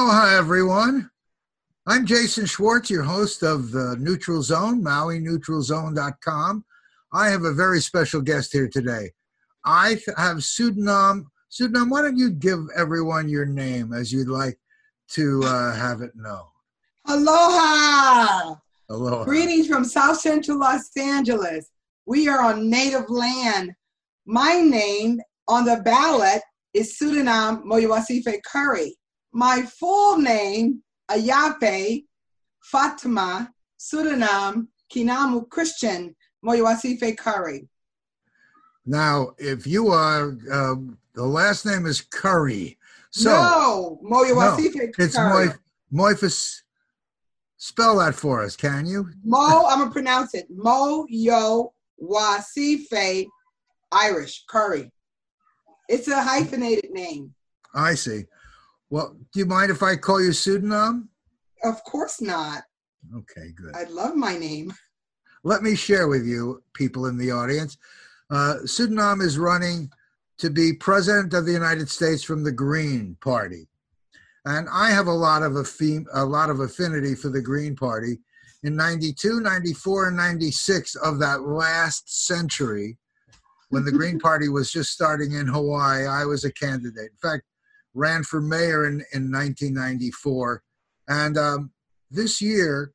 Aloha, everyone. I'm Jason Schwartz, your host of the Neutral Zone, MauiNeutralZone.com. I have a very special guest here today. I have Sedinam. Sedinam, why don't you give everyone your name as you'd like to uh, have it known? Aloha! Aloha. Greetings from South Central Los Angeles. We are on native land. My name on the ballot is Sedinam Moyowasifza Curry. My full name, Ayape Fatima Sedinam Kinamu Christian Moyowasifza Curry. Now, if you are, uh, the last name is Curry. So, no, Moyowasifza no, it's Moy, Moifus. Spell that for us, can you? Mo, I'm gonna pronounce it. Mo Yo Wasife Irish Curry. It's a hyphenated name. I see. Well, do you mind if I call you Sedinam? Of course not. Okay, good. I love my name. Let me share with you, people in the audience. Uh, Sedinam is running to be president of the United States from the Green Party, and I have a lot of affi- a lot of affinity for the Green Party. In 92, 94, and 96 of that last century, when the Green Party was just starting in Hawaii, I was a candidate. In fact, ran for mayor in, in 1994. And um, this year,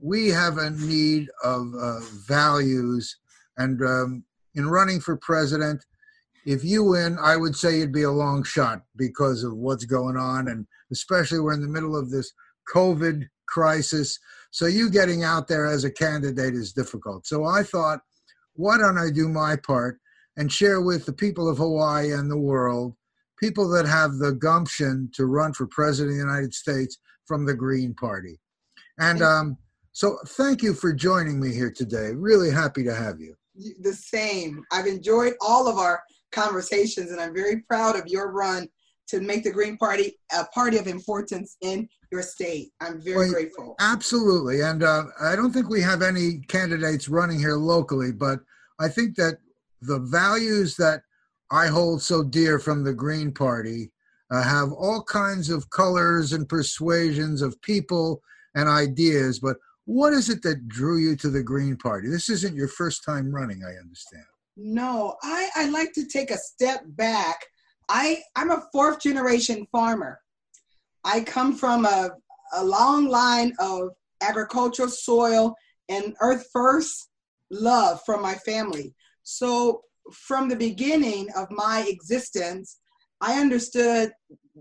we have a need of uh, values. And um, in running for president, if you win, I would say it'd be a long shot because of what's going on. And especially we're in the middle of this COVID crisis. So you getting out there as a candidate is difficult. So I thought, why don't I do my part and share with the people of Hawaii and the world people that have the gumption to run for president of the United States from the Green Party. And um, so thank you for joining me here today. Really happy to have you. The same. I've enjoyed all of our conversations, and I'm very proud of your run to make the Green Party a party of importance in your state. I'm very well, grateful. Absolutely. And uh, I don't think we have any candidates running here locally, but I think that the values that I hold so dear from the Green Party uh, have all kinds of colors and persuasions of people and ideas. But what is it that drew you to the Green Party? This isn't your first time running, I understand. No, I, I like to take a step back. I, I'm a fourth generation farmer. I come from a, a long line of agricultural soil and earth first love from my family. So from the beginning of my existence, I understood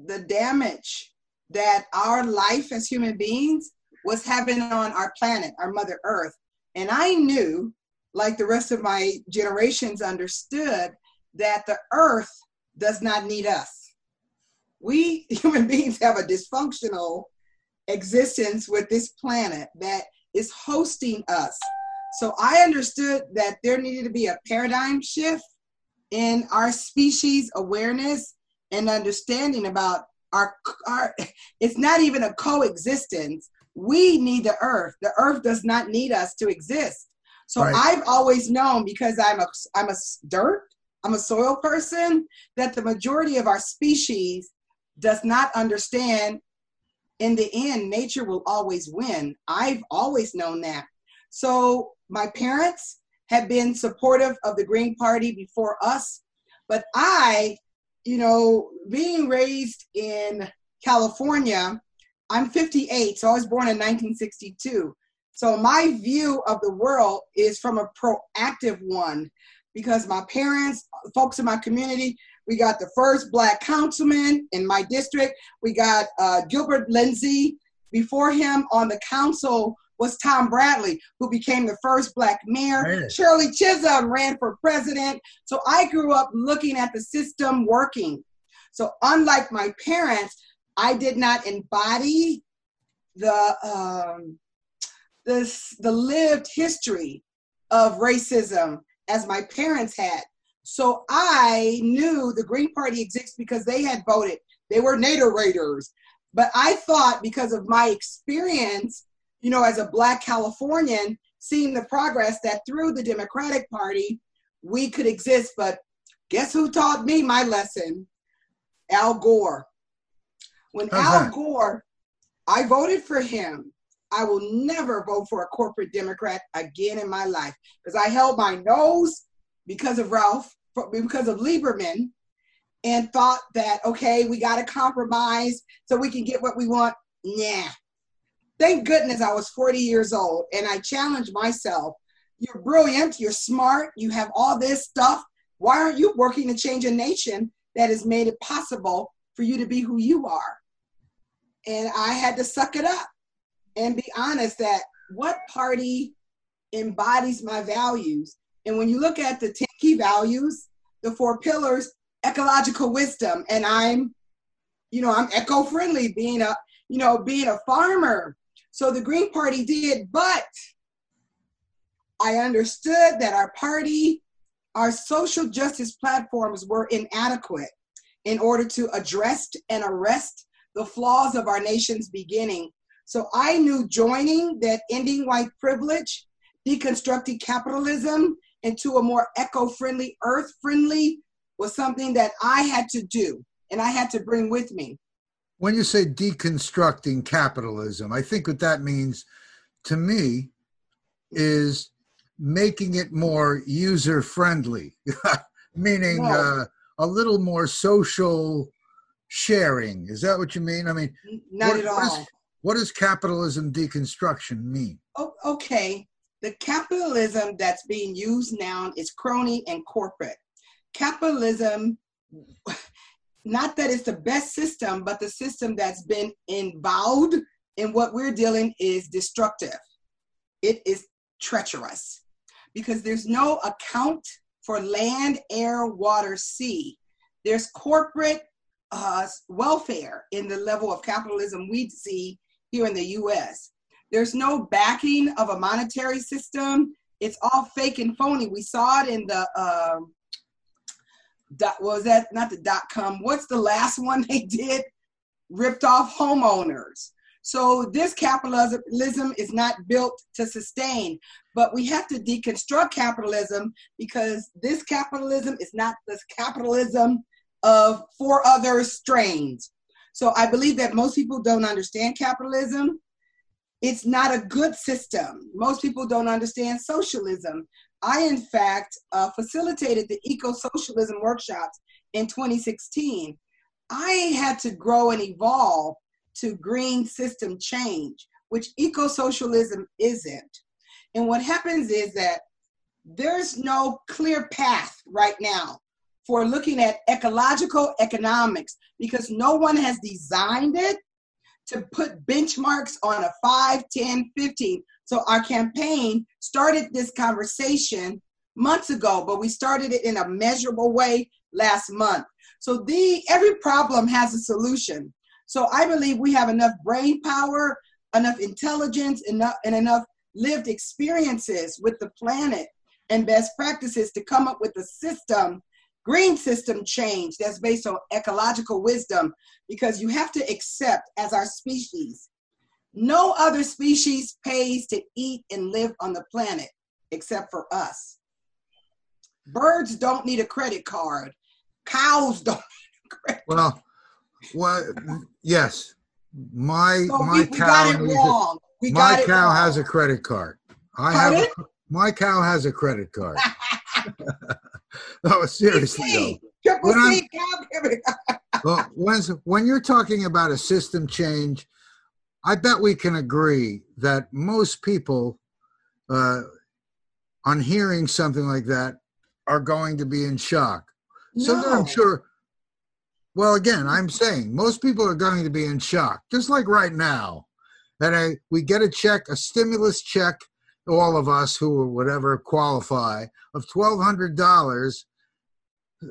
the damage that our life as human beings was having on our planet, our Mother Earth. And I knew, like the rest of my generations understood, that the Earth does not need us. We human beings have a dysfunctional existence with this planet that is hosting us. So I understood that there needed to be a paradigm shift in our species awareness and understanding about our, our it's not even a coexistence. We need the earth. The earth does not need us to exist. So right. I've always known because I'm a I'm a dirt, I'm a soil person, that the majority of our species does not understand in the end nature will always win. I've always known that. So my parents had been supportive of the Green Party before us, but I, you know, being raised in California, I'm 58, so I was born in 1962. So my view of the world is from a proactive one because my parents, folks in my community, we got the first black councilman in my district. We got uh, Gilbert Lindsay. Before him on the council was Tom Bradley, who became the first black mayor. Man. Shirley Chisholm ran for president. So I grew up looking at the system working. So unlike my parents, I did not embody the um, the, the lived history of racism as my parents had. So I knew the Green Party exists because they had voted. They were Nader raiders. But I thought because of my experience you know, as a Black Californian, seeing the progress that through the Democratic Party we could exist. But guess who taught me my lesson? Al Gore. When How's Al? Gore, I voted for him. I will never vote for a corporate Democrat again in my life because I held my nose because of Ralph, because of Lieberman, and thought that, okay, we got to compromise so we can get what we want. Nah. Thank goodness I was 40 years old and I challenged myself. You're brilliant, you're smart, you have all this stuff. Why aren't you working to change a nation that has made it possible for you to be who you are? And I had to suck it up and be honest that what party embodies my values? And when you look at the 10 key values, the four pillars, ecological wisdom, and I'm, you know, I'm eco-friendly, being a, you know, being a farmer. So the Green Party did, but I understood that our party, our social justice platforms were inadequate in order to address and arrest the flaws of our nation's beginning. So I knew joining that ending white privilege, deconstructing capitalism into a more eco friendly, earth friendly was something that I had to do and I had to bring with me. When you say deconstructing capitalism, I think what that means to me is making it more user friendly, meaning uh, a little more social sharing. Is that what you mean? I mean, Not what- at what is- all. what does capitalism deconstruction mean? O- okay, the capitalism that's being used now is crony and corporate. Capitalism, not that it's the best system, but the system that's been involved in what we're dealing is destructive. It is treacherous because there's no account for land, air, water, sea. There's corporate uh, welfare in the level of capitalism we see here in the US. There's no backing of a monetary system. It's all fake and phony. We saw it in the um, dot, was that not the dot com? What's the last one they did? Ripped off homeowners. So this capitalism is not built to sustain, but we have to deconstruct capitalism because this capitalism is not the capitalism of four other strains. So I believe that most people don't understand capitalism. It's not a good system. Most people don't understand socialism. I, in fact, uh, facilitated the eco socialism workshops in 2016. I had to grow and evolve to green system change, which eco socialism isn't. And what happens is that there's no clear path right now for looking at ecological economics because no one has designed it to put benchmarks on a 5, 10, 15. So our campaign started this conversation months ago, but we started it in a measurable way last month. So the every problem has a solution. So I believe we have enough brain power, enough intelligence, enough and enough lived experiences with the planet and best practices to come up with a system green system change that's based on ecological wisdom because you have to accept as our species no other species pays to eat and live on the planet except for us birds don't need a credit card cows don't need a credit Well, what? Yes, my so my we, we cow got it a- wrong we my cow wrong. has a credit card. I have a, my cow has a credit card. no, seriously though. Triple When C well, when, when you're talking about a system change, I bet we can agree that most people, uh, on hearing something like that, are going to be in shock. So that I'm sure. Well, again, I'm saying most people are going to be in shock, just like right now. That I, we get a check, a stimulus check, all of us who or whatever qualify, of twelve hundred dollars.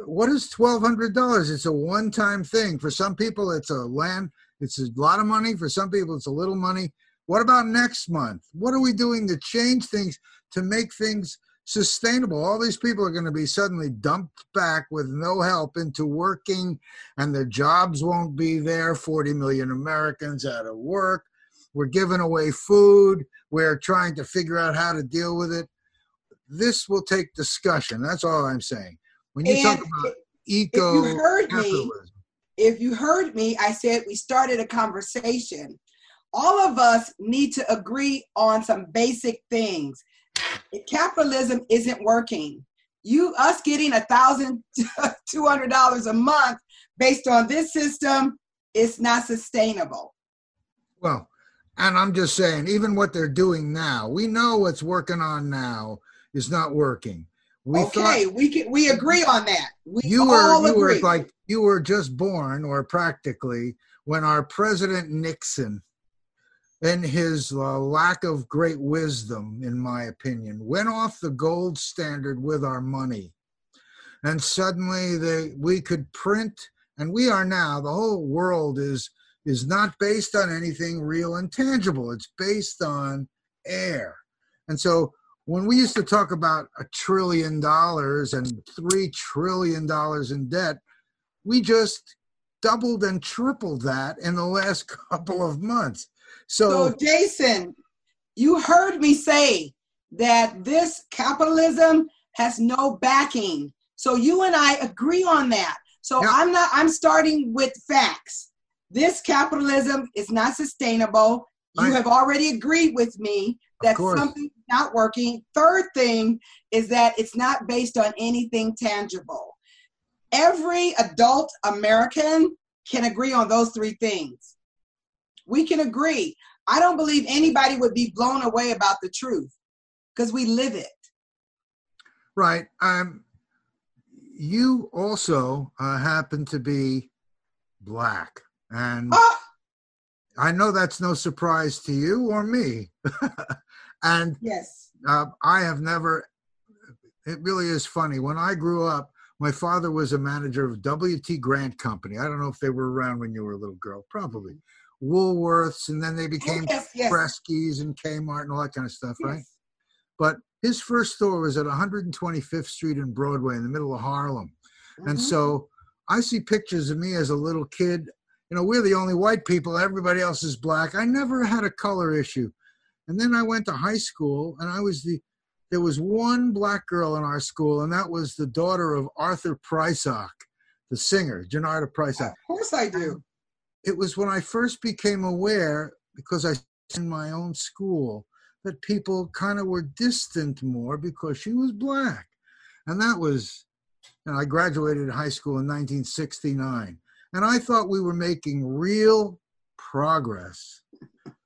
What is twelve hundred dollars? It's a one-time thing. For some people, it's a land. It's a lot of money. For some people, it's a little money. What about next month? What are we doing to change things to make things sustainable? All these people are going to be suddenly dumped back with no help into working, and their jobs won't be there. 40 million Americans out of work. We're giving away food. We're trying to figure out how to deal with it. This will take discussion. That's all I'm saying. When you talk And about if eco you heard me, capitalism, if you heard me, I said we started a conversation. All of us need to agree on some basic things. If capitalism isn't working, you us getting a thousand two hundred dollars a month based on this system is not sustainable. Well, and I'm just saying, even what they're doing now, we know what's working on now is not working. We okay, thought, we can we agree on that. We you were you agree. were like you were just born, or practically, when our president Nixon, in his uh, lack of great wisdom, in my opinion, went off the gold standard with our money, and suddenly they we could print, and we are now. The whole world is is not based on anything real and tangible. It's based on air, and so when we used to talk about a trillion dollars and three trillion dollars in debt, we just doubled and tripled that in the last couple of months. So, so Jason, you heard me say that this capitalism has no backing. So you and I agree on that. So. I'm not I'm starting with facts. This capitalism is not sustainable. You I, have already agreed with me that something's not working. Third thing is that it's not based on anything tangible. Every adult American can agree on those three things. We can agree. I don't believe anybody would be blown away about the truth because we live it. Right. Um, you also uh, happen to be black. And ah! I know that's no surprise to you or me. And yes, uh, I have never. It really is funny. When I grew up, my father was a manager of W.T. Grant Company. I don't know if they were around when you were a little girl. Probably Woolworths, and then they became oh, yes, yes. Kresge's and Kmart and all that kind of stuff, yes. right? But his first store was at 125th Street and Broadway in the middle of Harlem. Mm-hmm. And so I see pictures of me as a little kid. You know, we're the only white people, everybody else is black. I never had a color issue. And then I went to high school, and I was the there was one black girl in our school, and that was the daughter of Arthur Prysock, the singer, Janarda Prysock. Of course, I do. It was when I first became aware, because I in my own school, that people kind of were distant more because she was black, and that was. And I graduated high school in 1969, and I thought we were making real progress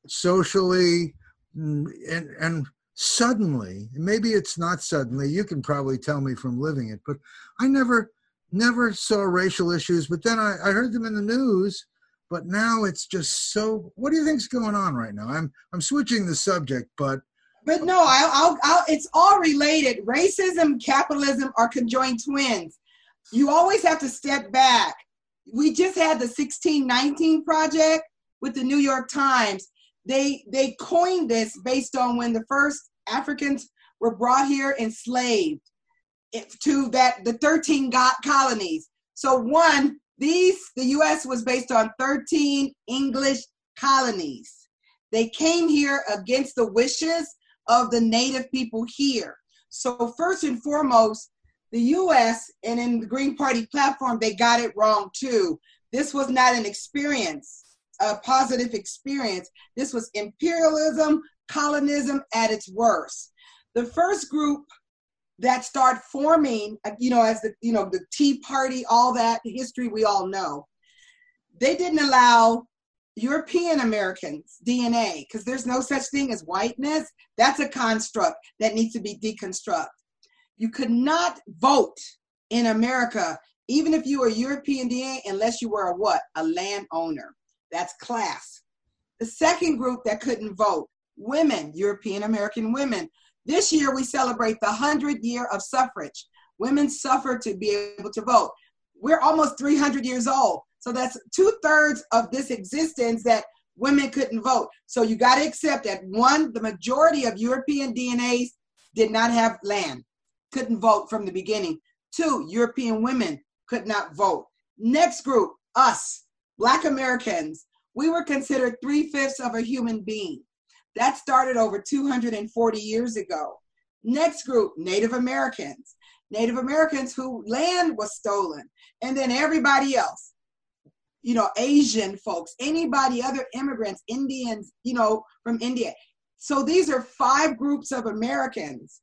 socially, Mm, and and suddenly maybe it's not suddenly you can probably tell me from living it but i never never saw racial issues but then i, I heard them in the news but now it's just so what do you think's going on right now? I'm i'm switching the subject but but no I'll, I'll, I'll it's all related. Racism capitalism are conjoined twins. You always have to step back we just had the 1619 project with the new york times they they coined this based on when the first Africans were brought here enslaved to that the 13 colonies. So one, these the US was based on 13 English colonies. They came here against the wishes of the native people here. So first and foremost, the US and in the Green Party platform, they got it wrong too. This was not an experience a positive experience. This was imperialism, colonism at its worst. The first group that start forming, you know, as the, you know, the Tea Party, all that history we all know, they didn't allow European Americans DNA because there's no such thing as whiteness. That's a construct that needs to be deconstructed. You could not vote in America, even if you were European DNA, unless you were a what? A landowner. That's class. The second group that couldn't vote, women, European American women. This year we celebrate the 100 year of suffrage. Women suffered to be able to vote. We're almost 300 years old. So that's two thirds of this existence that women couldn't vote. So you got to accept that one, the majority of European DNAs did not have land, couldn't vote from the beginning. Two, European women could not vote. Next group, us, Black Americans, we were considered three fifths of a human being. That started over 240 years ago. Next group, Native Americans. Native Americans who land was stolen, and then everybody else. you know, Asian folks, anybody, other immigrants, Indians, you know, from India. So these are five groups of Americans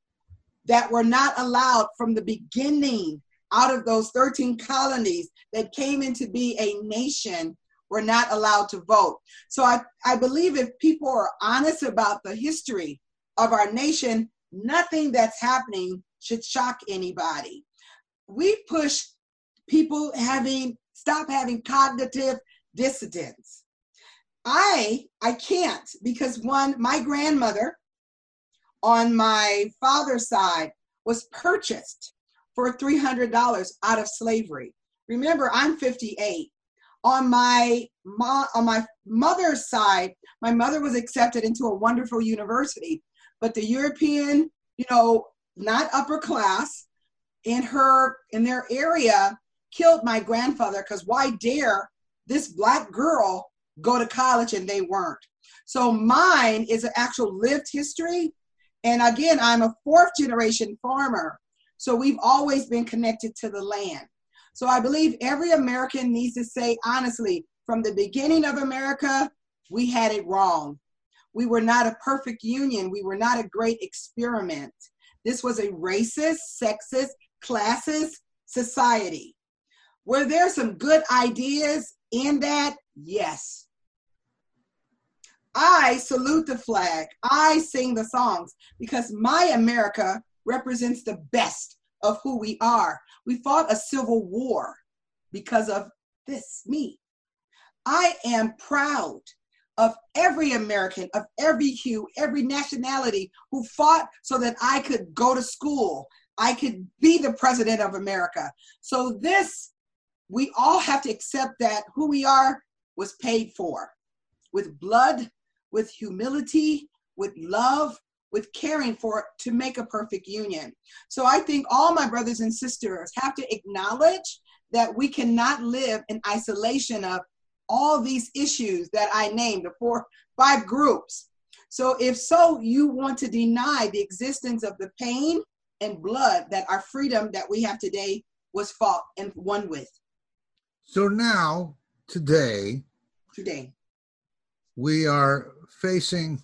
that were not allowed from the beginning out of those 13 colonies that came into be a nation were not allowed to vote. So I, I believe if people are honest about the history of our nation, nothing that's happening should shock anybody. We push people having stop having cognitive dissidence. I I can't because one my grandmother on my father's side was purchased for $300 out of slavery. Remember, I'm 58. On my mom, on my mother's side, my mother was accepted into a wonderful university, but the European, you know, not upper class, in her in their area, killed my grandfather because why dare this black girl go to college and they weren't? So mine is an actual lived history. And again, I'm a fourth generation farmer. So we've always been connected to the land. So I believe every American needs to say honestly, from the beginning of America, we had it wrong. We were not a perfect union. We were not a great experiment. This was a racist, sexist, classist society. Were there some good ideas in that? Yes. I salute the flag. I sing the songs because my America represents the best of who we are. We fought a civil war because of this, me. I am proud of every American, of every hue, every nationality who fought so that I could go to school. I could be the president of America. So, this, we all have to accept that who we are was paid for with blood, with humility, with love, with caring for to make a perfect union. So I think all my brothers and sisters have to acknowledge that we cannot live in isolation of all these issues that I named, the four, five groups. So if so, you want to deny the existence of the pain and blood that our freedom that we have today was fought and won with. So now, today, today, we are facing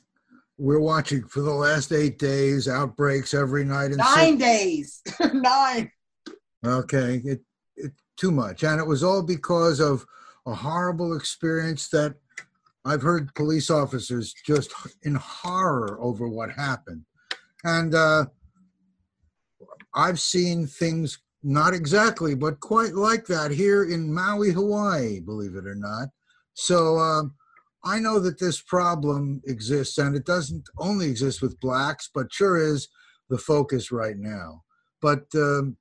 we're watching for the last eight days outbreaks every night in nine days. Nine. Okay it, it too much. And it was all because of a horrible experience that i've heard police officers just in horror over what happened. And uh, i've seen things not exactly but quite like that here in maui hawaii believe it or not. So um, I know that this problem exists, and it doesn't only exist with blacks, but sure is the focus right now. But um,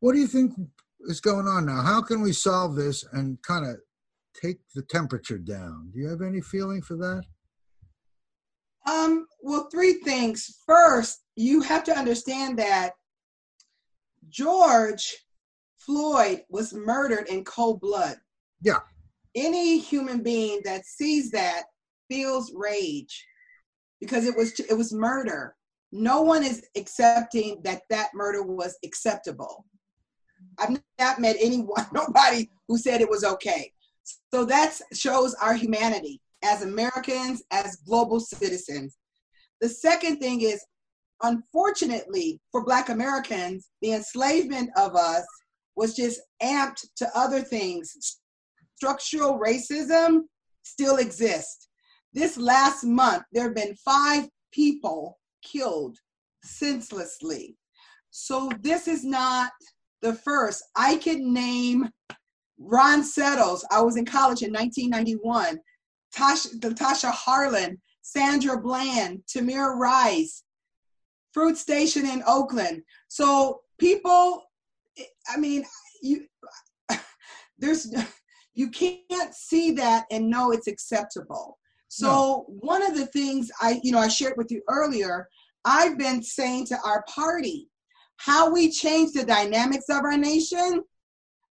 what do you think is going on now? How can we solve this and kind of take the temperature down? Do you have any feeling for that? Um, well, three things. First, you have to understand that George Floyd was murdered in cold blood. Yeah any human being that sees that feels rage because it was it was murder. No one is accepting that that murder was acceptable. I've not met anyone nobody who said it was okay. So that shows our humanity as americans as global citizens. The second thing is unfortunately for black americans the enslavement of us was just amped to other things structural racism still exists. This last month, there have been five people killed senselessly. So this is not the first. I can name Ron Settles. I was in college in 1991. Tasha, Tasha Harlan, Sandra Bland, Tamir Rice, Fruitvale Station in Oakland. So people, I mean, you, there's you can't see that and know it's acceptable. So no. one of the things I, you know, I shared with you earlier, I've been saying to our party, how we change the dynamics of our nation,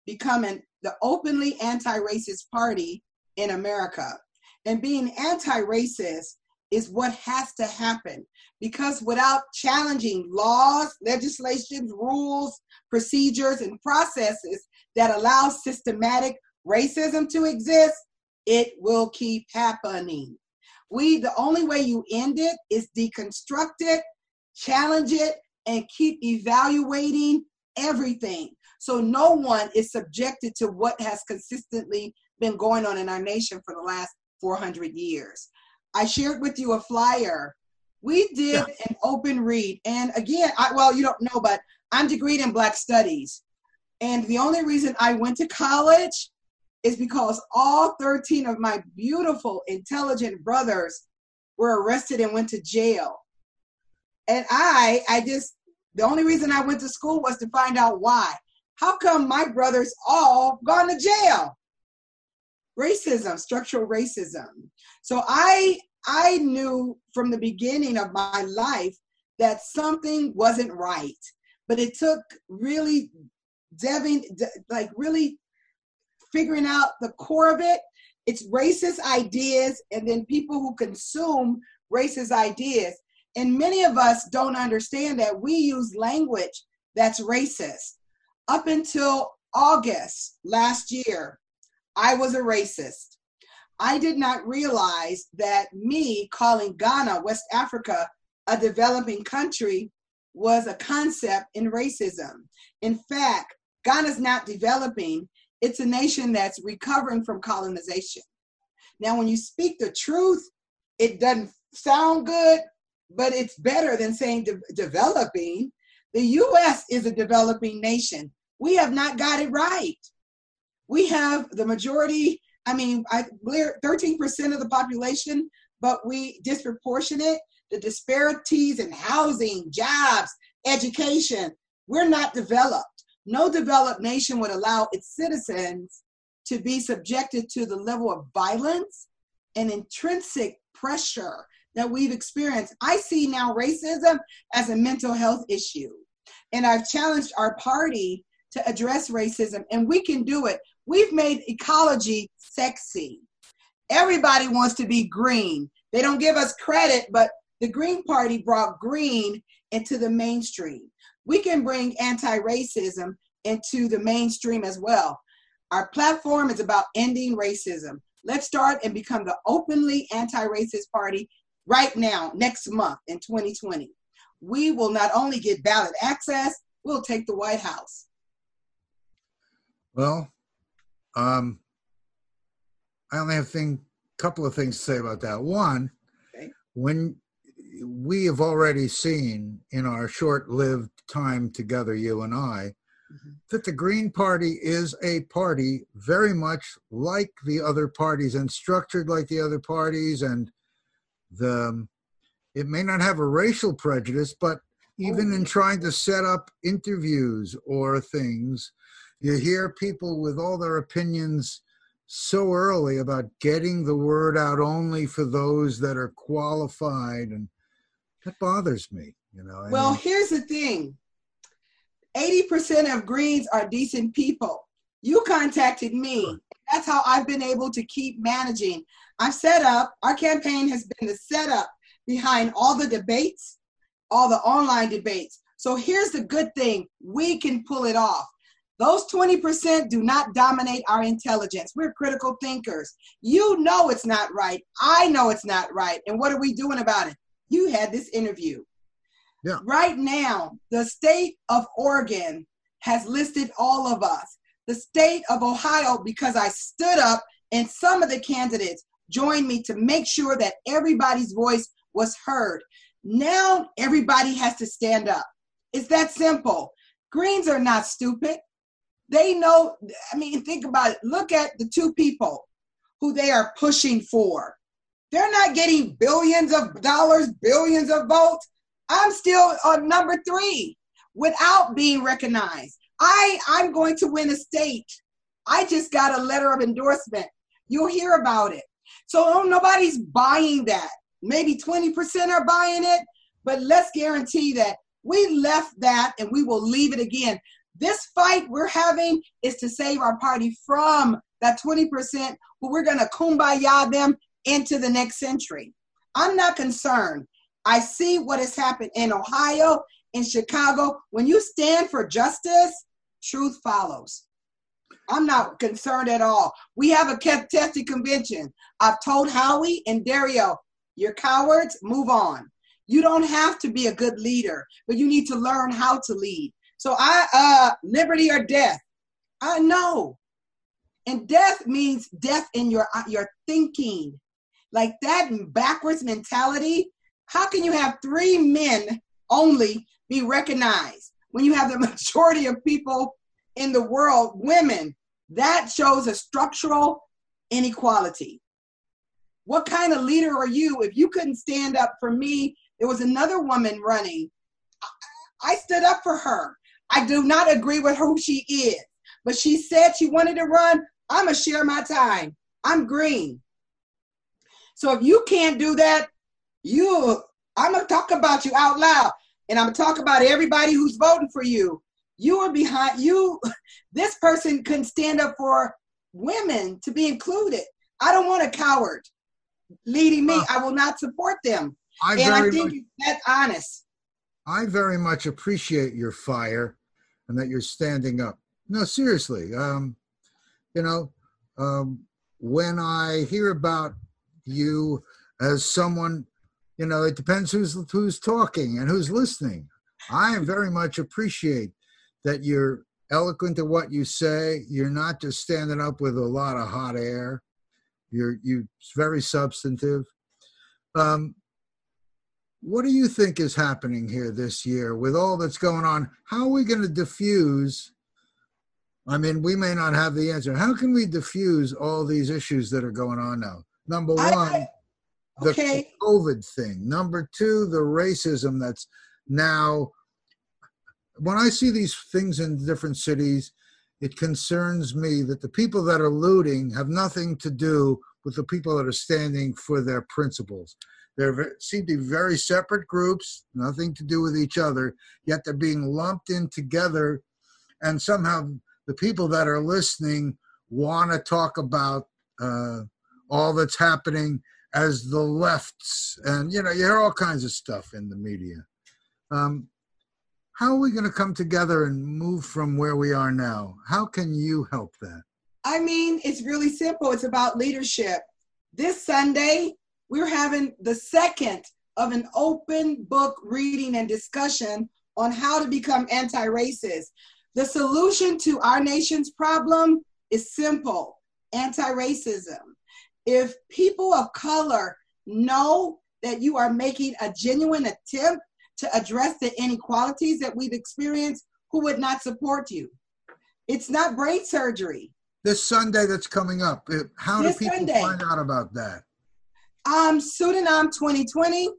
becoming the openly anti-racist party in America. And being anti-racist is what has to happen because without challenging laws, legislation, rules, procedures, and processes that allow systematic racism to exist, it will keep happening. We, the only way you end it is deconstruct it, challenge it, and keep evaluating everything. So no one is subjected to what has consistently been going on in our nation for the last 400 years. I shared with you a flyer. We did yeah. an open read. And again, I, well, you don't know, but I'm degreed in Black Studies. And the only reason I went to college is because all 13 of my beautiful, intelligent brothers were arrested and went to jail. And I, I just, the only reason I went to school was to find out why. How come my brothers all gone to jail? Racism, structural racism. So I, I knew from the beginning of my life that something wasn't right, but it took really deving, like really figuring out the core of it. It's racist ideas and then people who consume racist ideas. And many of us don't understand that we use language that's racist. Up until August last year, I was a racist. I did not realize that me calling Ghana, West Africa, a developing country was a concept in racism. In fact, Ghana's not developing, it's a nation that's recovering from colonization. Now, when you speak the truth, it doesn't sound good, but it's better than saying de- developing. The US is a developing nation. We have not got it right. We have the majority, I mean, I, we're 13% of the population, but we disproportionate. The disparities in housing, jobs, education, we're not developed. No developed nation would allow its citizens to be subjected to the level of violence and intrinsic pressure that we've experienced. I see now racism as a mental health issue. And I've challenged our party to address racism, and we can do it. We've made ecology sexy. Everybody wants to be green. They don't give us credit, but the Green Party brought green into the mainstream we can bring anti racism into the mainstream as well. Our platform is about ending racism. Let's start and become the openly anti racist party right now, next month in 2020. We will not only get ballot access, we'll take the White House. Well, um, I only have a couple of things to say about that. One, okay. when we have already seen in our short lived time together, you and I, mm-hmm. that the Green Party is a party very much like the other parties and structured like the other parties. And the it may not have a racial prejudice, but even in oh. trying to set up interviews or things, you hear people with all their opinions so early about getting the word out only for those that are qualified and that bothers me you know well mean, here's the thing 80% of greens are decent people you contacted me that's how i've been able to keep managing i've set up our campaign has been the setup behind all the debates all the online debates so here's the good thing we can pull it off those 20% do not dominate our intelligence. We're critical thinkers. You know it's not right. I know it's not right. And what are we doing about it? You had this interview. Yeah. Right now, the state of Oregon has listed all of us. The state of Ohio, because I stood up and some of the candidates joined me to make sure that everybody's voice was heard. Now everybody has to stand up. It's that simple. Greens are not stupid. They know, I mean, think about it. Look at the two people who they are pushing for. They're not getting billions of dollars, billions of votes. I'm still on number three without being recognized. I, I'm going to win a state. I just got a letter of endorsement. You'll hear about it. So nobody's buying that. Maybe 20% are buying it, but let's guarantee that we left that and we will leave it again. This fight we're having is to save our party from that 20% who we're going to kumbaya them into the next century. I'm not concerned. I see what has happened in Ohio, in Chicago. When you stand for justice, truth follows. I'm not concerned at all. We have a contested convention. I've told Howie and Dario, you're cowards, move on. You don't have to be a good leader, but you need to learn how to lead. So I uh liberty or death. I know. And death means death in your your thinking. Like that backwards mentality. How can you have three men only be recognized when you have the majority of people in the world women? That shows a structural inequality. What kind of leader are you if you couldn't stand up for me? There was another woman running. I stood up for her. I do not agree with who she is, but she said she wanted to run. I'm going to share my time. I'm green. So if you can't do that, you I'm going to talk about you out loud and I'm going to talk about everybody who's voting for you. You are behind you. This person couldn't stand up for women to be included. I don't want a coward leading me. I will not support them. I and I think much, that's honest. I very much appreciate your fire and that you're standing up. No, seriously. Um, you know, um, when I hear about you as someone, you know, it depends who's who's talking and who's listening. I very much appreciate that you're eloquent to what you say. You're not just standing up with a lot of hot air. You're you very substantive. Um, what do you think is happening here this year with all that's going on? How are we going to diffuse? I mean, we may not have the answer. How can we diffuse all these issues that are going on now? Number one, I, okay. the COVID thing. Number two, the racism that's now. When I see these things in different cities, it concerns me that the people that are looting have nothing to do with the people that are standing for their principles. They seem to be very separate groups, nothing to do with each other, yet they're being lumped in together. And somehow the people that are listening want to talk about uh, all that's happening as the lefts. And, you know, you hear all kinds of stuff in the media. Um, how are we going to come together and move from where we are now? How can you help that? I mean, it's really simple. It's about leadership. This Sunday, we're having the second of an open book reading and discussion on how to become anti racist. The solution to our nation's problem is simple anti racism. If people of color know that you are making a genuine attempt to address the inequalities that we've experienced, who would not support you? It's not brain surgery. This Sunday that's coming up, how this do people Sunday. find out about that? Um, Sedinam 2020,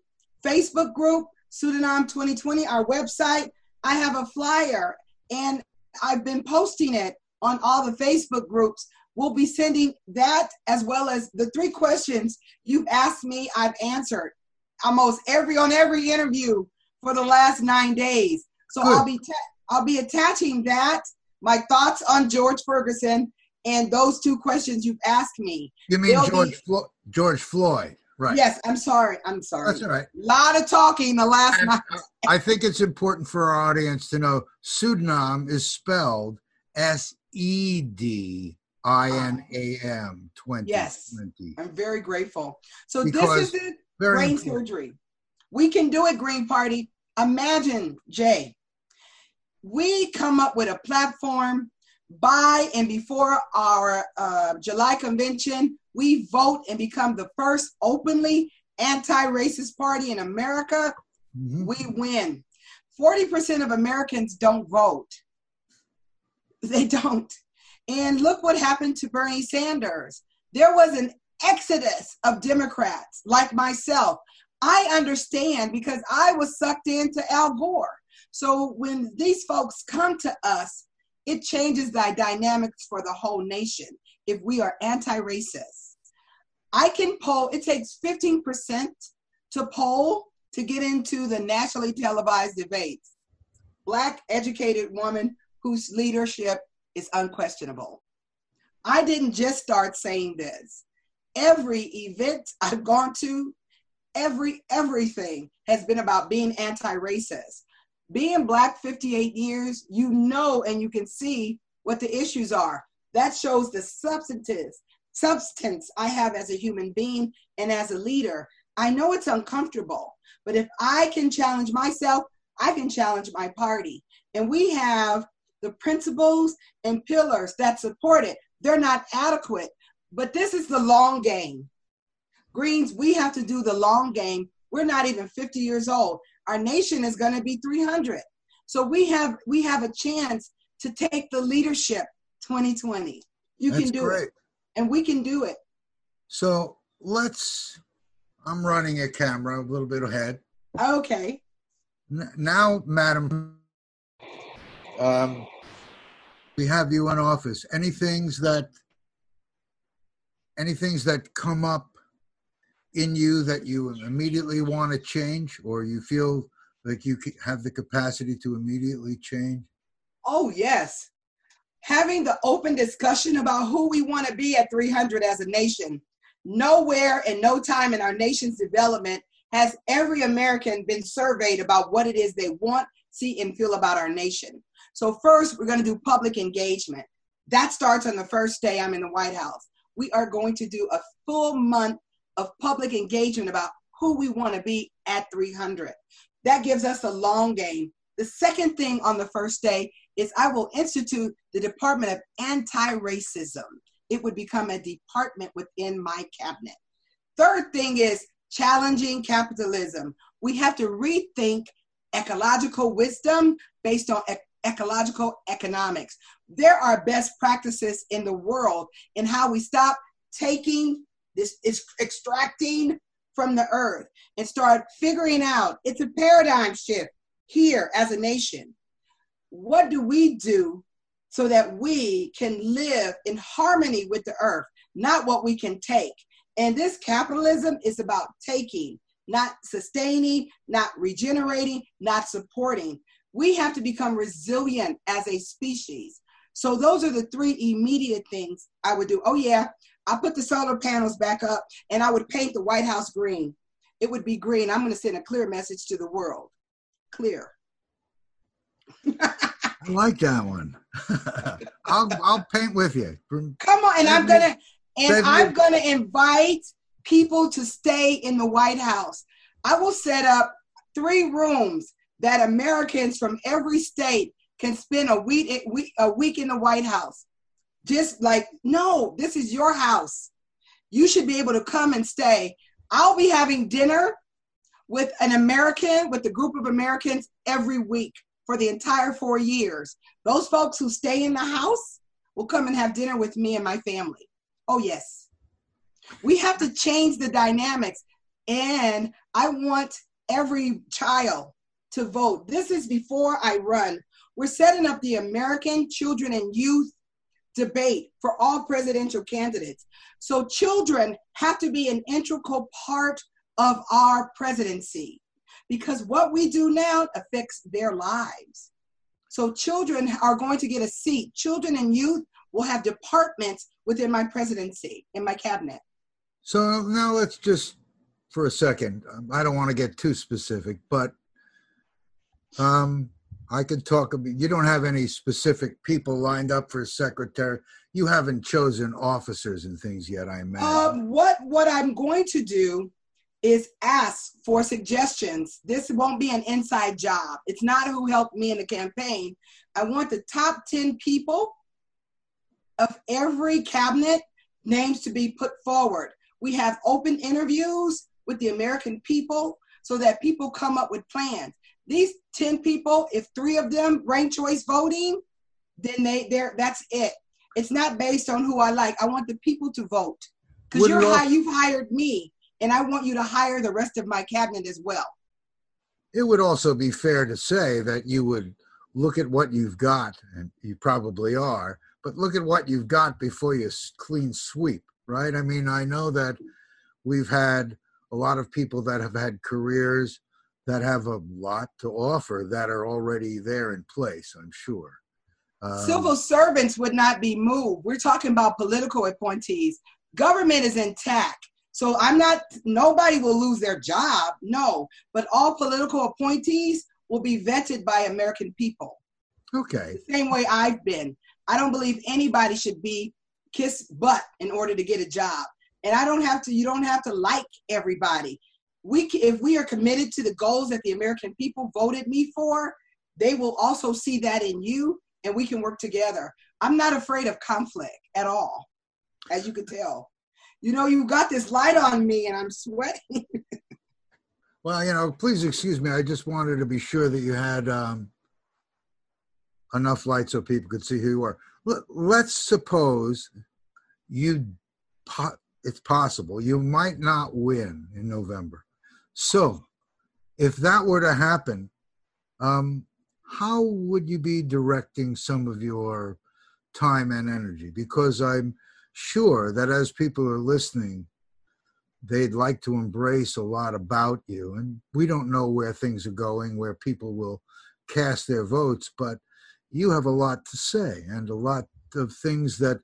Facebook group, Sedinam 2020, our website. I have a flyer and I've been posting it on all the Facebook groups. We'll be sending that as well as the three questions you've asked me, I've answered almost every on every interview for the last nine days. So Good. I'll be ta- I'll be attaching that, my thoughts on George Ferguson, and those two questions you've asked me. You mean They'll George be, Flo- George Floyd? Right. Yes, I'm sorry. I'm sorry. That's all right. A lot of talking the last night. Uh, I think it's important for our audience to know Sedinam is spelled S E D I N A M 20. Yes. I'm very grateful. So because this is it. Brain important. surgery. We can do it, Green Party. Imagine, Jay, we come up with a platform by and before our uh, July convention, we vote and become the first openly anti-racist party in America, mm-hmm. we win. 40% of Americans don't vote. They don't. And look what happened to Bernie Sanders. There was an exodus of Democrats like myself. I understand because I was sucked into Al Gore. So when these folks come to us, it changes the dynamics for the whole nation if we are anti racist. I can poll, it takes 15% to poll to get into the nationally televised debates. Black educated woman whose leadership is unquestionable. I didn't just start saying this. Every event I've gone to, every everything has been about being anti-racist being black 58 years, you know and you can see what the issues are. That shows the substances, substance I have as a human being and as a leader. I know it's uncomfortable, but if I can challenge myself, I can challenge my party. And we have the principles and pillars that support it. They're not adequate, but this is the long game. Greens, we have to do the long game. We're not even 50 years old. Our nation is going to be 300. So we have we have a chance to take the leadership 2020. You That's can do great. it. And we can do it. So let's, I'm running a camera a little bit ahead. Okay. N- Now, Madam, um, we have you in office. Any things that, any things that come up in you that you immediately want to change or you feel like you have the capacity to immediately change? Oh, yes. Having the open discussion about who we want to be at 300 as a nation. Nowhere and no time in our nation's development has every American been surveyed about what it is they want, see, and feel about our nation. So, first, we're going to do public engagement. That starts on the first day I'm in the White House. We are going to do a full month of public engagement about who we want to be at 300. That gives us a long game. The second thing on the first day is I will institute the Department of Anti Racism. It would become a department within my cabinet. Third thing is challenging capitalism. We have to rethink ecological wisdom based on ec- ecological economics. There are best practices in the world in how we stop taking this is extracting from the earth and start figuring out it's a paradigm shift here as a nation what do we do so that we can live in harmony with the earth, not what we can take? And this capitalism is about taking, not sustaining, not regenerating, not supporting. We have to become resilient as a species. So, those are the three immediate things I would do. Oh, yeah, I'll put the solar panels back up and I would paint the White House green. It would be green. I'm going to send a clear message to the world. Clear. I like that one. I'll, I'll paint with you. Come on, and I'm gonna and I'm gonna invite people to stay in the White House. I will set up three rooms that Americans from every state can spend a week a week in the White House. Just like, no, this is your house. You should be able to come and stay. I'll be having dinner with an American, with a group of Americans every week for the entire four years. Those folks who stay in the house will come and have dinner with me and my family. Oh, yes. We have to change the dynamics. And I want every child to vote. This is before I run. We're setting up the American Children and Youth debate for all presidential candidates. So children have to be an integral part of our presidency because what we do now affects their lives. So children are going to get a seat. Children and youth will have departments within my presidency, in my cabinet. So now let's just, for a second, um, I don't want to get too specific, but um, I can talk, about, you don't have any specific people lined up for secretary. You haven't chosen officers and things yet, I imagine. Um, what what I'm going to do is ask for suggestions. This won't be an inside job. It's not who helped me in the campaign. I want the top 10 people of every cabinet names to be put forward. We have open interviews with the American people so that people come up with plans. These 10 people, if three of them rank choice voting, then they they're that's it. It's not based on who I like. I want the people to vote. Because you're it al- hi- you've hired me, and I want you to hire the rest of my cabinet as well. it would also be fair to say that you would look at what you've got, and you probably are, but look at what you've got before you s- clean sweep, right? I mean, I know that we've had a lot of people that have had careers that have a lot to offer that are already there in place, I'm sure. Um, Civil servants would not be moved. We're talking about political appointees. Government is intact. So I'm not, nobody will lose their job, no, but all political appointees will be vetted by American people. Okay. The same way I've been. I don't believe anybody should be kiss butt in order to get a job. And I don't have to, you don't have to like everybody. We, if we are committed to the goals that the American people voted me for, they will also see that in you and we can work together. I'm not afraid of conflict at all, as you can tell. You know, you got this light on me and I'm sweating. well, you know, please excuse me. I just wanted to be sure that you had um, enough light so people could see who you are. Let's suppose you, it's possible, you might not win in November. So, if that were to happen, um, how would you be directing some of your time and energy? Because I'm sure that as people are listening, they'd like to embrace a lot about you. And we don't know where things are going, where people will cast their votes, but you have a lot to say and a lot of things that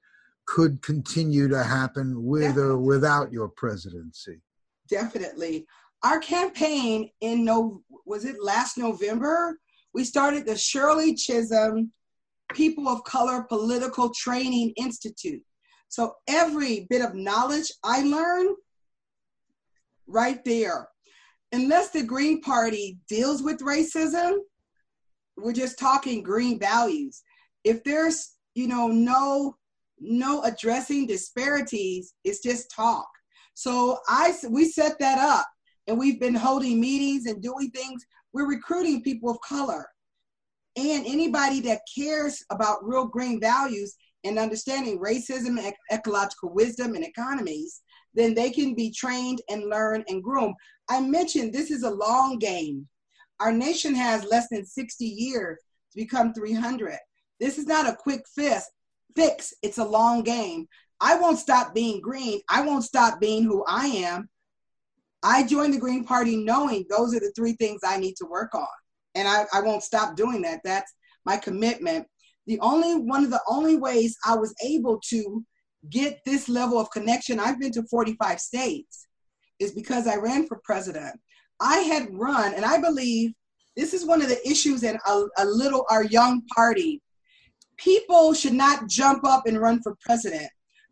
could continue to happen with Definitely. or without your presidency. Definitely. Our campaign in no was it last November we started the Shirley Chisholm People of Color Political Training Institute. So every bit of knowledge I learn right there. Unless the Green Party deals with racism, we're just talking green values. If there's, you know, no no addressing disparities, it's just talk. So I we set that up and we've been holding meetings and doing things we're recruiting people of color and anybody that cares about real green values and understanding racism, ec- ecological wisdom, and economies, then they can be trained and learn and groom. I mentioned this is a long game. Our nation has less than 60 years to become 300. This is not a quick fix. Fix. It's a long game. I won't stop being green. I won't stop being who I am I joined the Green Party knowing those are the three things I need to work on. And I, I won't stop doing that. That's my commitment. The only one of the only ways I was able to get this level of connection, I've been to 45 states, is because I ran for president. I had run, and I believe this is one of the issues in a, a little our young party. People should not jump up and run for president.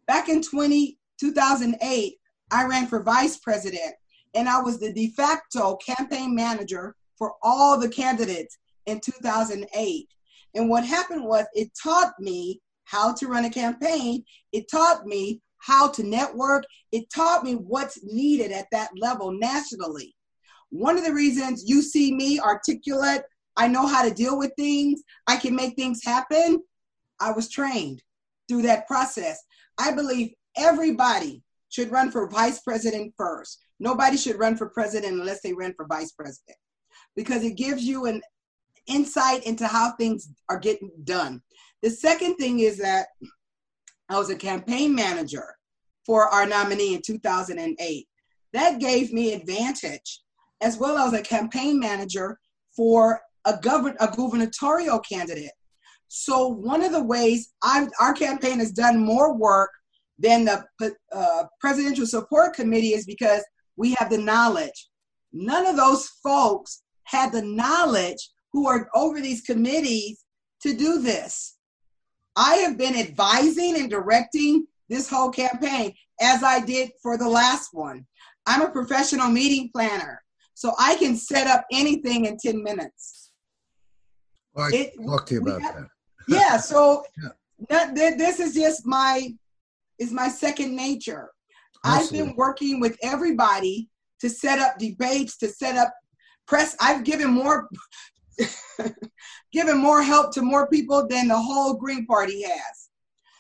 Back in 20, 2008, I ran for vice president and I was the de facto campaign manager for all the candidates in 2008. And what happened was it taught me how to run a campaign. It taught me how to network. It taught me what's needed at that level nationally. One of the reasons you see me articulate, I know how to deal with things, I can make things happen. I was trained through that process. I believe everybody should run for vice president first. Nobody should run for president unless they run for vice president because it gives you an insight into how things are getting done. The second thing is that I was a campaign manager for our nominee in 2008. That gave me advantage as well as a campaign manager for a, govern- a gubernatorial candidate. So one of the ways I've, our campaign has done more work than the uh, presidential support committee is because we have the knowledge. None of those folks had the knowledge who are over these committees to do this. I have been advising and directing this whole campaign as I did for the last one. I'm a professional meeting planner, so I can set up anything in 10 minutes. Well, I it, talk to you about have, that. yeah, so yeah. this is just my is my second nature. I've been working with everybody to set up debates, to set up press. I've given more given more help to more people than the whole Green Party has.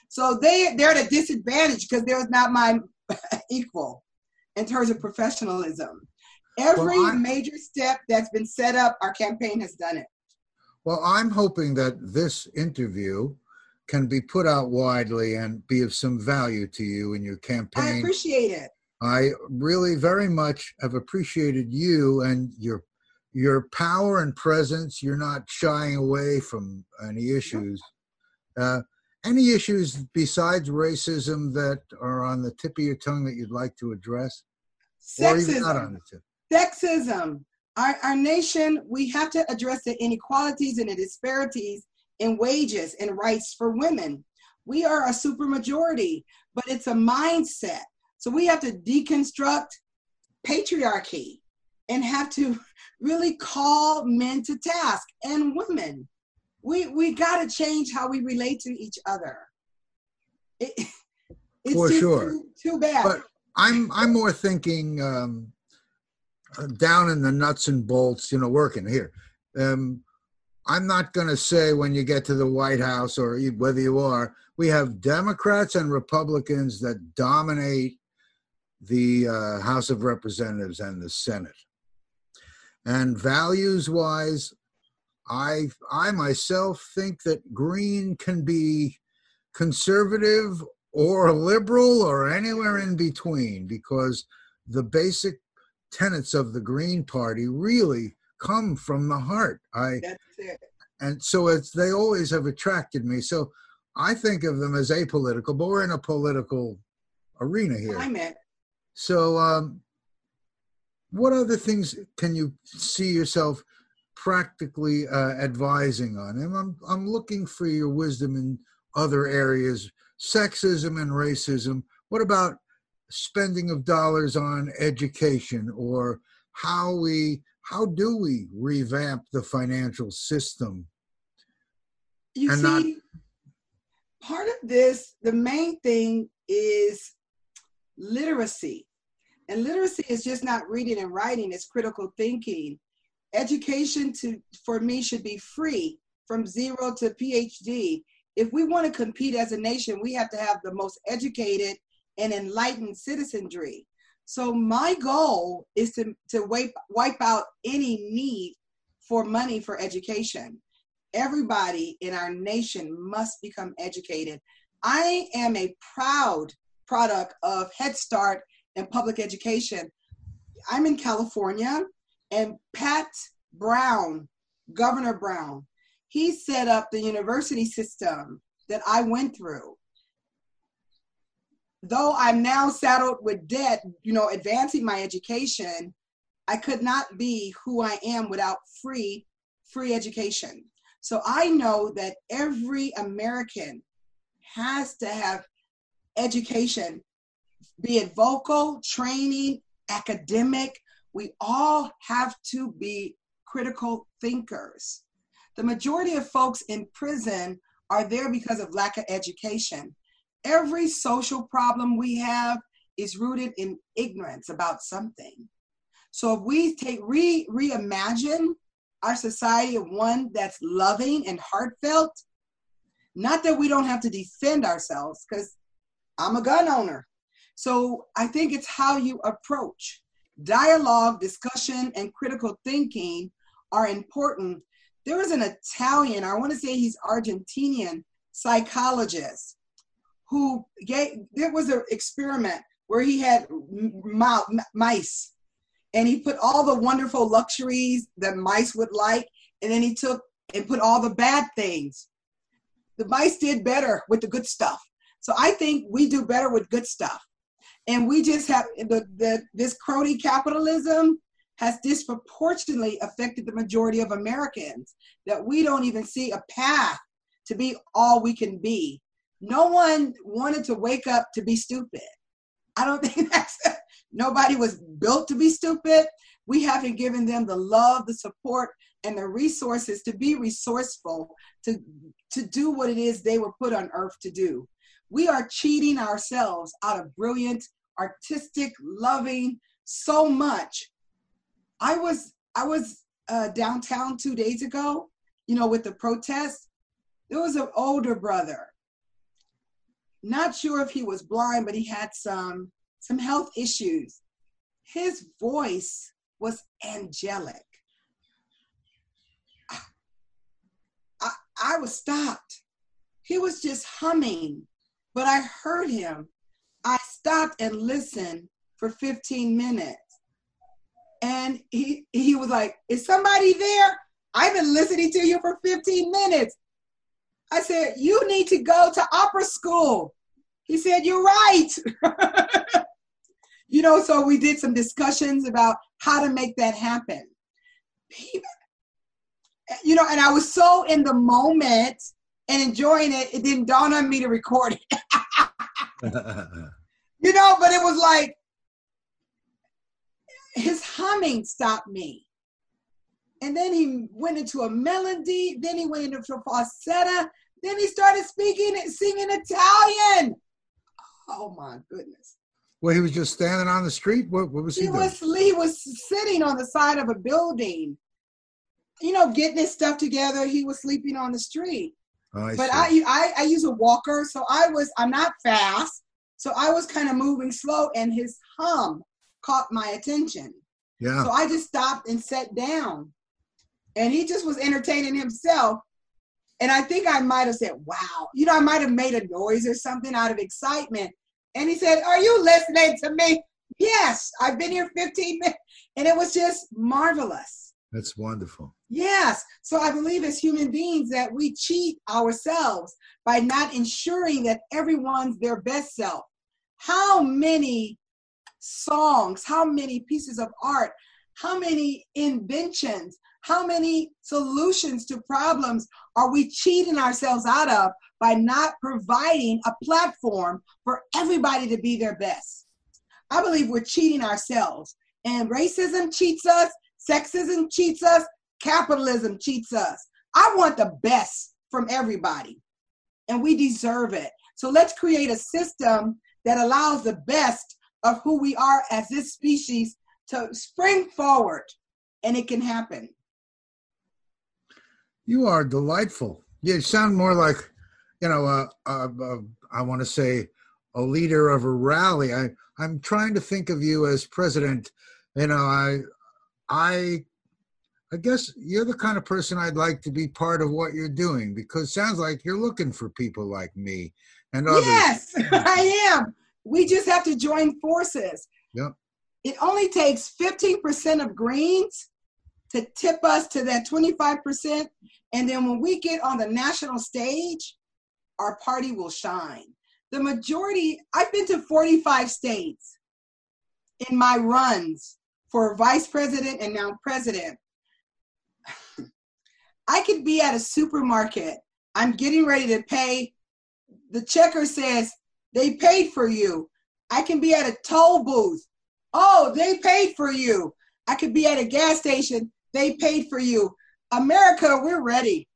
So they they're at a disadvantage because they're not my equal in terms of professionalism. Every well, major step that's been set up, our campaign has done it. Well, I'm hoping that this interview can be put out widely and be of some value to you in your campaign. I appreciate it. I really very much have appreciated you and your your power and presence. You're not shying away from any issues. Uh, any issues besides racism that are on the tip of your tongue that you'd like to address? Sexism. Sexism. Our, our nation, we have to address the inequalities and the disparities in wages and rights for women. We are a supermajority, but it's a mindset. So we have to deconstruct patriarchy and have to really call men to task and women. We we got to change how we relate to each other. It, it's For just sure. too, too bad. But I'm I'm more thinking um, uh, down in the nuts and bolts, you know, working here. Um, I'm not going to say when you get to the White House or whether you are, we have Democrats and Republicans that dominate the uh, House of Representatives and the Senate. And values wise, I I myself think that green can be conservative or liberal or anywhere in between because the basic tenets of the Green Party really come from the heart. I That's it. and so it's they always have attracted me. So I think of them as apolitical, but we're in a political arena here. Climate. So, um, what other things can you see yourself practically uh, advising on? And I'm I'm looking for your wisdom in other areas, sexism and racism. What about spending of dollars on education, or how we how do we revamp the financial system? You see, not- part of this, the main thing is literacy. And literacy is just not reading and writing, it's critical thinking. Education to for me should be free from zero to PhD. If we want to compete as a nation, we have to have the most educated and enlightened citizenry. So my goal is to, to wipe, wipe out any need for money for education everybody in our nation must become educated. I am a proud product of Head Start and public education. I'm in California, and Pat Brown, Governor Brown, he set up the university system that I went through. Though I'm now saddled with debt, you know, advancing my education, I could not be who I am without free, free education. So I know that every American has to have education, be it vocal, training, academic. We all have to be critical thinkers. The majority of folks in prison are there because of lack of education. Every social problem we have is rooted in ignorance about something. So if we take re reimagine our society of one that's loving and heartfelt. Not that we don't have to defend ourselves, because I'm a gun owner. So I think it's how you approach. Dialogue, discussion, and critical thinking are important. There was an Italian, I want to say he's Argentinian psychologist who gave, there was an experiment where he had mice and he put all the wonderful luxuries that mice would like, and then he took and put all the bad things. The mice did better with the good stuff. So I think we do better with good stuff. And we just have the, the this crony capitalism has disproportionately affected the majority of Americans that we don't even see a path to be all we can be. No one wanted to wake up to be stupid. I don't think that's Nobody was built to be stupid. We haven't given them the love, the support, and the resources to be resourceful, to, to do what it is they were put on earth to do. We are cheating ourselves out of brilliant, artistic, loving, so much. I was I was uh, downtown two days ago, you know, with the protest. There was an older brother. Not sure if he was blind, but he had some some health issues. His voice was angelic. I, I, I was stopped. He was just humming, but I heard him. I stopped and listened for 15 minutes. And he, he was like, Is somebody there? I've been listening to you for 15 minutes. I said, You need to go to opera school. He said, You're right. you know, so we did some discussions about how to make that happen. you know, and I was so in the moment and enjoying it, it didn't dawn on me to record it. you know, but it was like his humming stopped me. And then he went into a melody, then he went into a falsetto, then he started speaking and singing Italian. Oh my goodness. Well, he was just standing on the street. What, what was he, he doing? was he was sitting on the side of a building, you know, getting his stuff together. He was sleeping on the street. Oh, I but. I, I I use a walker, so I was I'm not fast, so I was kind of moving slow, and his hum caught my attention. yeah. So I just stopped and sat down, and he just was entertaining himself. And I think I might have said, "Wow," you know, I might have made a noise or something out of excitement. And he said, "Are you listening to me?" Yes, I've been here 15 minutes, and it was just marvelous. That's wonderful. Yes. So I believe as human beings that we cheat ourselves by not ensuring that everyone's their best self. How many songs, how many pieces of art, how many inventions, how many solutions to problems are we cheating ourselves out of by not providing a platform for everybody to be their best? I believe we're cheating ourselves. And racism cheats us, sexism cheats us, capitalism cheats us. I want the best from everybody, and we deserve it. So let's create a system that allows the best of who we are as this species to spring forward, and it can happen. You are delightful. You sound more like, you know, uh, uh, uh, I want to say a leader of a rally. I, I'm trying to think of you as president. You know, I, I, I guess you're the kind of person I'd like to be part of what you're doing because it sounds like you're looking for people like me and others. Yes, I am. We just have to join forces. Yep. It only takes 15% of greens to tip us to that 25%. And then when we get on the national stage, our party will shine. The majority, I've been to 45 states in my runs for vice president and now president. I could be at a supermarket. I'm getting ready to pay. The checker says, they paid for you. I can be at a toll booth. Oh, they paid for you. I could be at a gas station. They paid for you. America, we're ready.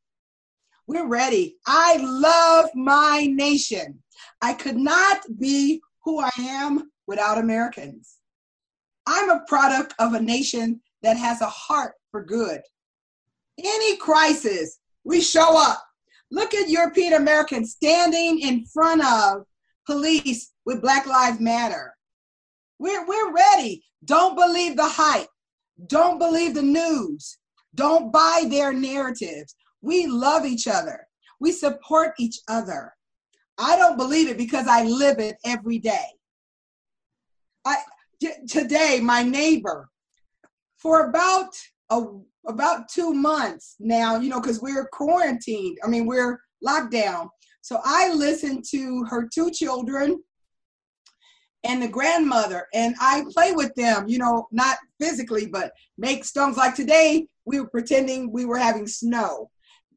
We're ready. I love my nation. I could not be who I am without Americans. I'm a product of a nation that has a heart for good. Any crisis, we show up. Look at European Americans standing in front of police with Black Lives Matter. We're, we're ready. Don't believe the hype. Don't believe the news. Don't buy their narratives. We love each other. We support each other. I don't believe it because I live it every day. I t- today my neighbor for about a about 2 months now, you know, cuz we're quarantined. I mean, we're locked down. So I listened to her two children and the grandmother and I play with them, you know, not physically, but make stones like today we were pretending we were having snow.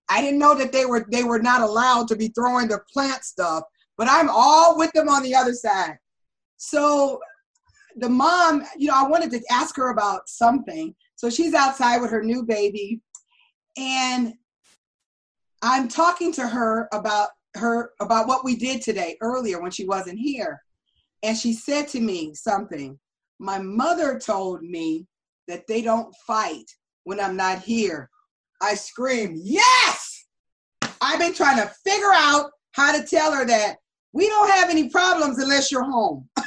I didn't know that they were they were not allowed to be throwing the plant stuff, but I'm all with them on the other side. So the mom, you know, I wanted to ask her about something. So she's outside with her new baby and I'm talking to her about her about what we did today earlier when she wasn't here. And she said to me something. My mother told me that they don't fight when I'm not here. I screamed, Yes! I've been trying to figure out how to tell her that we don't have any problems unless you're home.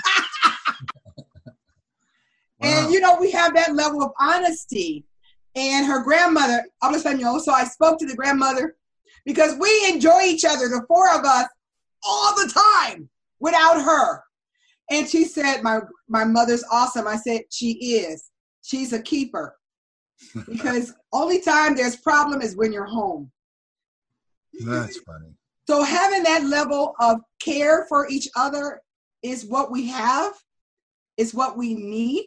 Wow. And you know, we have that level of honesty. And her grandmother, habla español, so I spoke to the grandmother because we enjoy each other, the four of us, all the time without her. And she said, My my mother's awesome. I said, She is. She's a keeper. Because only time there's problem is when you're home. That's funny. So having that level of care for each other is what we have, is what we need,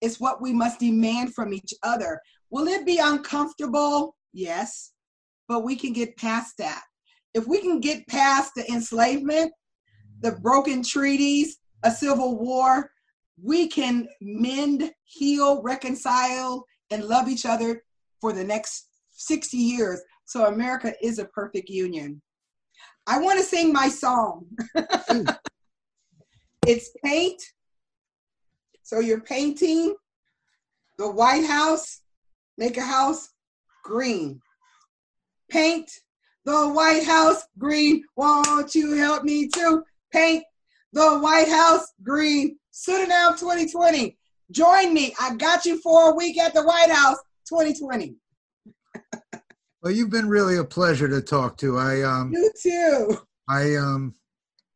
is what we must demand from each other. Will it be uncomfortable? Yes, but we can get past that. If we can get past the enslavement, the mm-hmm. broken treaties, a civil war, we can mend, heal, reconcile, and love each other for the next 60 years. So America is a perfect union. I want to sing my song. it's paint. So you're painting the White House, make a house green. Paint the White House green. Won't you help me to paint the White House green? Sedinam 2020. Join me. I got you for a week at the White House 2020. Well, you've been really a pleasure to talk to. I um You too. I um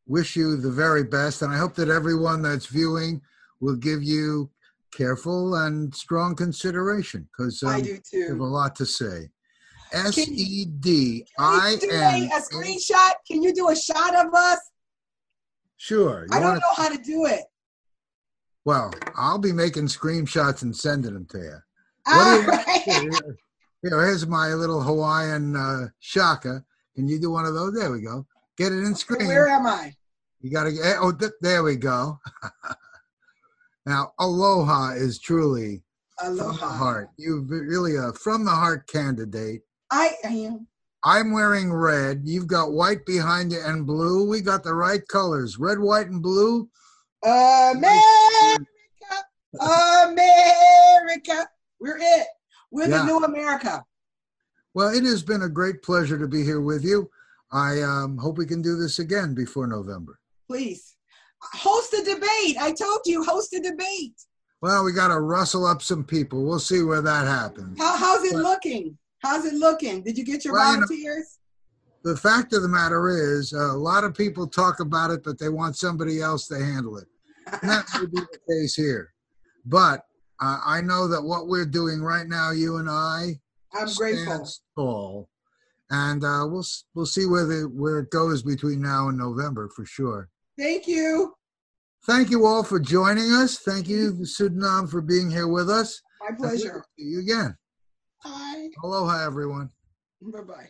wish you the very best and I hope that everyone that's viewing will give you careful and strong consideration because I um, do you have a lot to say. S E D you do N. a screenshot? Can you do a shot of us? Sure. You I don't wanna- know how to do it. Well, I'll be making screenshots and sending them to you. All you right. Here, here's my little Hawaiian uh, shaka. Can you do one of those? There we go. Get it in screen. Where am I? You got to get. Oh, th- there we go. now, aloha is truly from the Aloha. heart. You really a from the heart candidate. I am. I'm wearing red. You've got white behind you and blue. We got the right colors: red, white, and blue. America. America. We're it. We're Yeah. the new America. Well, it has been a great pleasure to be here with you. I um, hope we can do this again before November. Please. Host a debate. I told you, host a debate. Well, we got to rustle up some people. We'll see where that happens. How, how's it Well- looking? How's it looking? Did you get your Well, you know- volunteers? The fact of the matter is, a lot of people talk about it, but they want somebody else to handle it. And that may be the case here. But uh, I know that what we're doing right now, you and I, I'm grateful. tall, and uh, we'll we'll see where the where it goes between now and November for sure. Thank you. Thank you all for joining us. Thank you, Sedinam, for being here with us. My pleasure. See you again. Aloha, everyone. Bye bye.